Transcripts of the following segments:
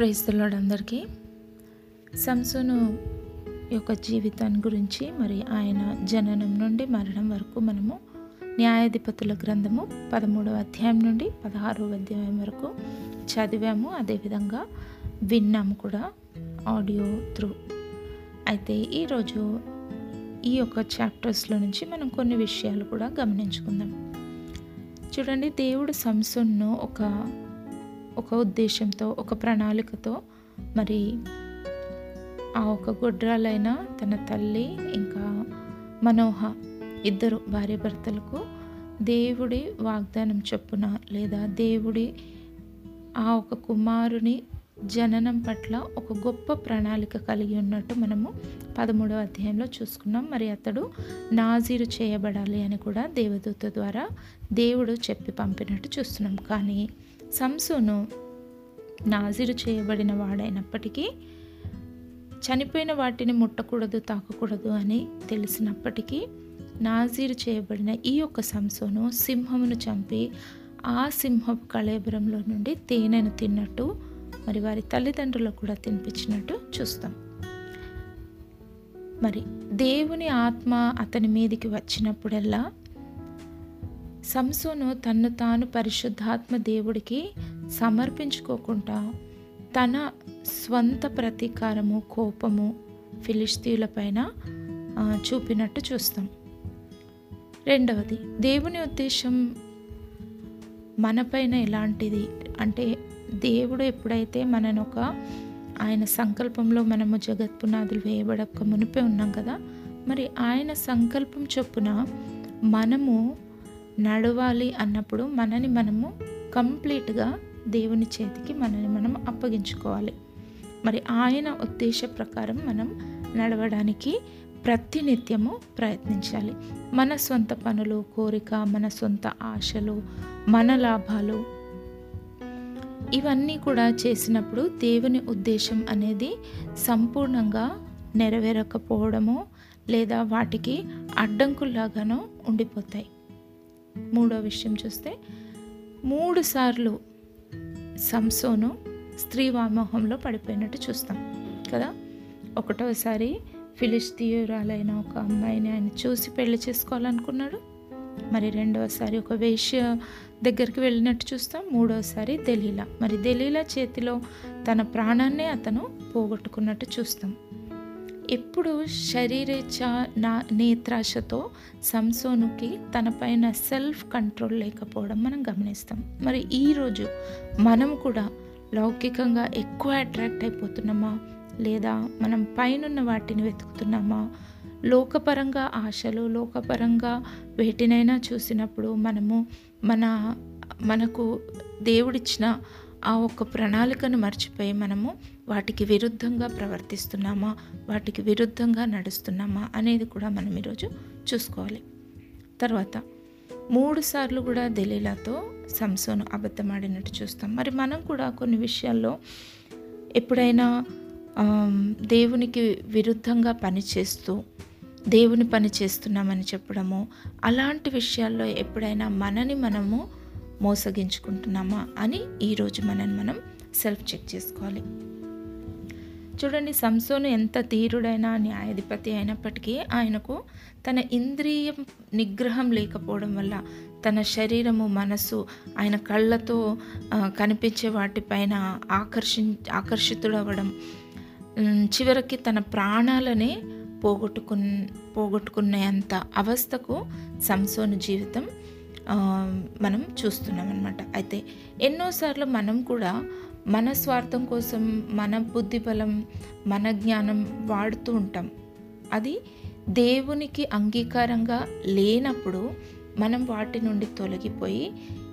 ప్రైస్తులాడు అందరికీ సంసోను యొక్క జీవితాన్ని గురించి మరి ఆయన జననం నుండి మరణం వరకు మనము న్యాయాధిపతుల గ్రంథము పదమూడవ అధ్యాయం నుండి పదహారవ అధ్యాయం వరకు చదివాము. అదేవిధంగా విన్నాము కూడా ఆడియో త్రూ. అయితే ఈరోజు ఈ యొక్క చాప్టర్స్లో నుంచి మనం కొన్ని విషయాలు కూడా గమనించుకుందాం. చూడండి దేవుడు సంసోన్ను ఒక ఒక ఉద్దేశంతో ఒక ప్రణాళికతో మరి ఆ ఒక గుడ్రాలైన తన తల్లి ఇంకా మనోహ ఇద్దరు భార్యాభర్తలకు దేవుడి వాగ్దానం చొప్పున లేదా దేవుడి ఆ ఒక కుమారుని జననం పట్ల ఒక గొప్ప ప్రణాళిక కలిగి ఉన్నట్టు మనము పదమూడవ అధ్యాయంలో చూసుకున్నాం. మరి అతడు నాజీరు చేయబడాలి అని కూడా దేవదూత ద్వారా దేవుడు చెప్పి పంపినట్టు చూస్తున్నాం. కానీ సంసోను నాజీరు చేయబడిన వాడైనప్పటికీ చనిపోయిన వాటిని ముట్టకూడదు తాకకూడదు అని తెలిసినప్పటికీ నాజీరు చేయబడిన ఈ యొక్క సంసోను సింహమును చంపి ఆ సింహపు కళేబరంలో నుండి తేనెను తిన్నట్టు మరి వారి తల్లిదండ్రులకు కూడా తినిపించినట్టు చూస్తాం. మరి దేవుని ఆత్మ అతని మీదికి వచ్చినప్పుడల్లా సంసోను తన్ను తాను పరిశుద్ధాత్మ దేవుడికి సమర్పించుకోకుండా తన స్వంత ప్రతీకారము కోపము ఫిలిస్తీన్లపైన పైన చూపినట్టు చూస్తాం. రెండవది దేవుని ఉద్దేశం మనపైన ఎలాంటిది? అంటే దేవుడు ఎప్పుడైతే మనను ఒక ఆయన సంకల్పంలో మనము జగత్పునాదులు వేయబడక మునిపే ఉన్నాం కదా మరి ఆయన సంకల్పం చొప్పున మనము నడవాలి అన్నప్పుడు మనని మనము కంప్లీట్గా దేవుని చేతికి మనని మనం అప్పగించుకోవాలి. మరి ఆయన ఉద్దేశ ప్రకారం మనం నడవడానికి ప్రతినిత్యము ప్రయత్నించాలి. మన సొంత పనులు కోరిక మన సొంత ఆశలు మన లాభాలు ఇవన్నీ కూడా చేసినప్పుడు దేవుని ఉద్దేశం అనేది సంపూర్ణంగా నెరవేరకపోవడము లేదా వాటికి అడ్డంకుల్లాగానో ఉండిపోతాయి. మూడో విషయం చూస్తే మూడు సార్లు సంసోను స్త్రీ వామోహంలో పడిపోయినట్టు చూస్తాం కదా? ఒకటోసారి ఫిలిస్తీయురాలైన ఒక అమ్మాయిని ఆయన చూసి పెళ్ళి చేసుకోవాలనుకున్నాడు. మరి రెండవసారి ఒక వేష్య దగ్గరికి వెళ్ళినట్టు చూస్తాం మూడవసారి దలీలా. మరి దలీలా చేతిలో తన ప్రాణాన్నే అతను పోగొట్టుకున్నట్టు చూస్తాం. ఎప్పుడు శరీరేచ్ఛ నా నేత్రాశతో సంసోనుకి తనపైన సెల్ఫ్ కంట్రోల్ లేకపోవడం మనం గమనిస్తాం. మరి ఈరోజు మనం కూడా లౌకికంగా ఎక్కువ అట్రాక్ట్ అయిపోతున్నామా? లేదా మనం పైనున్న వాటిని వెతుకుతున్నామా? లోకపరంగా ఆశలు లోకపరంగా వేటినైనా చూసినప్పుడు మనము మన మనకు దేవుడిచ్చిన ఆ ఒక్క ప్రణాళికను మర్చిపోయి మనము వాటికి విరుద్ధంగా ప్రవర్తిస్తున్నామా? వాటికి విరుద్ధంగా నడుస్తున్నామా? అనేది కూడా మనం ఈరోజు చూసుకోవాలి. తర్వాత మూడు సార్లు కూడా దలీలాతో సంసోను అబద్ధమాడినట్టు చూస్తాం. మరి మనం కూడా కొన్ని విషయాల్లో ఎప్పుడైనా దేవునికి విరుద్ధంగా పనిచేస్తూ దేవుని పని చేస్తున్నామని చెప్పడము అలాంటి విషయాల్లో ఎప్పుడైనా మనని మనము మోసగించుకుంటున్నామా అని ఈరోజు మనని మనం సెల్ఫ్ చెక్ చేసుకోవాలి. చూడండి సంసోను ఎంత తీరుడైన న్యాయాధిపతి అయినప్పటికీ ఆయనకు తన ఇంద్రియం నిగ్రహం లేకపోవడం వల్ల తన శరీరము మనసు ఆయన కళ్ళతో కనిపించే వాటిపైన ఆకర్షి ఆకర్షితుడవ్వడం చివరికి తన ప్రాణాలనే పోగొట్టుకున్ పోగొట్టుకునేంత అవస్థకు సంసోను జీవితం మనం చూస్తున్నాం అనమాట అయితే ఎన్నోసార్లు మనం కూడా మన స్వార్థం కోసం మన బుద్ధి బలం మన జ్ఞానం వాడుతూ ఉంటాం. అది దేవునికి అంగీకారంగా లేనప్పుడు మనం వాటి నుండి తొలగిపోయి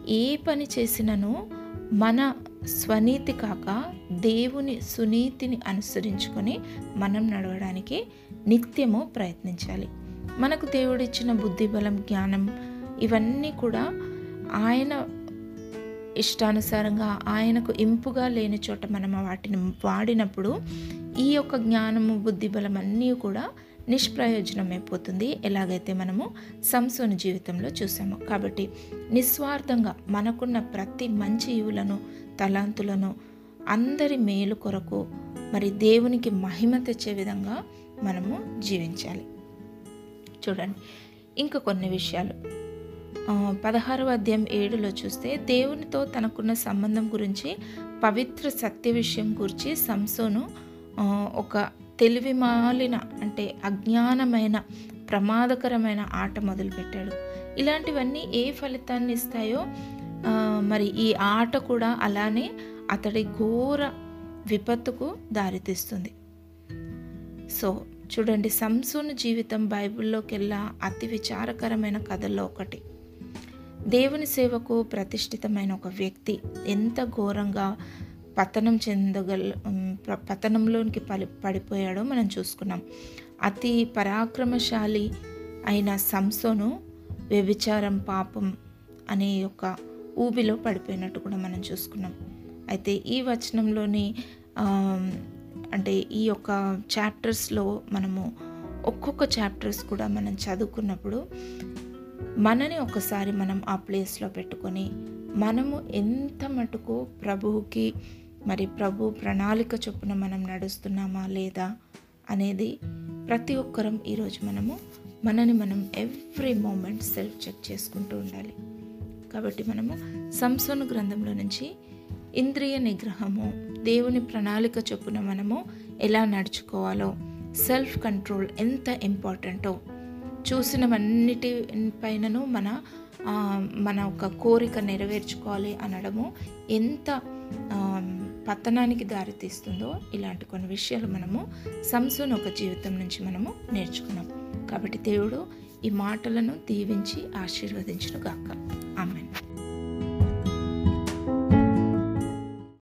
ఏ పని చేసినను మన స్వనీతి కాక దేవుని సునీతిని అనుసరించుకొని మనం నడవడానికి నిత్యము ప్రయత్నించాలి. మనకు దేవుడిచ్చిన బుద్ధి బలం జ్ఞానం ఇవన్నీ కూడా ఆయన ఇష్టానుసారంగా ఆయనకు ఇంపుగా లేని చోట మనం వాటిని వాడినప్పుడు ఈ యొక్క జ్ఞానము బుద్ధి బలం అన్నీ కూడా నిష్ప్రయోజనమైపోతుంది. ఎలాగైతే మనము సంసోని జీవితంలో చూసాము. కాబట్టి నిస్వార్థంగా మనకున్న ప్రతి మంచి ఈవులను తలాంతులను అందరి మేలు కొరకు మరి దేవునికి మహిమ తెచ్చే విధంగా మనము జీవించాలి. చూడండి. ఇంకా కొన్ని విషయాలు. పదహారవ అధ్యాయం ఏడులో చూస్తే దేవునితో తనకున్న సంబంధం గురించి పవిత్ర సత్య విషయం గురించి సంసోను ఒక తెలివి మాలిన అంటే అజ్ఞానమైన ప్రమాదకరమైన ఆట మొదలుపెట్టాడు. ఇలాంటివన్నీ ఏ ఫలితాన్ని ఇస్తాయో మరి ఈ ఆట కూడా అలానే అతడి ఘోర విపత్తుకు దారితీస్తుంది. సో చూడండి సంసూన్ జీవితం బైబిల్లోకెల్లా అతి విచారకరమైన కథల్లో ఒకటి. దేవుని సేవకు ప్రతిష్ఠితమైన ఒక వ్యక్తి ఎంత ఘోరంగా పతనం చెందగల పతనంలోనికి పడి పడిపోయాడో మనం చూసుకున్నాం. అతి పరాక్రమశాలి అయిన సంసోను వ్యభిచారం పాపం అనే యొక్క ఊబిలో పడిపోయినట్టు కూడా మనం చూసుకున్నాం. అయితే ఈ వచనంలోని అంటే ఈ యొక్క చాప్టర్స్లో మనము ఒక్కొక్క చాప్టర్స్ కూడా మనం చదువుకున్నప్పుడు మనని ఒకసారి మనం ఆ ప్లేస్లో పెట్టుకొని మనము ఎంత మటుకు ప్రభువుకి మరి ప్రభు ప్రణాళిక చొప్పున మనం నడుస్తున్నామా లేదా అనేది ప్రతి ఒక్కరం ఈరోజు మనము మనని మనం ఎవ్రీ మూమెంట్ సెల్ఫ్ చెక్ చేసుకుంటూ ఉండాలి. కాబట్టి మనము సంసోను గ్రంథంలో నుంచి ఇంద్రియ నిగ్రహము దేవుని ప్రణాళిక చొప్పున మనము ఎలా నడుచుకోవాలో సెల్ఫ్ కంట్రోల్ ఎంత ఇంపార్టెంటో చూసినవన్నిటి పైనను మన మన ఒక కోరిక నెరవేర్చుకోవాలి అనడము ఎంత పతనానికి దారితీస్తుందో ఇలాంటి కొన్ని విషయాలు మనము సంసూన్ ఒక జీవితం నుంచి మనము నేర్చుకున్నాం. కాబట్టి దేవుడు ఈ మాటలను దీవించి ఆశీర్వదించును గాక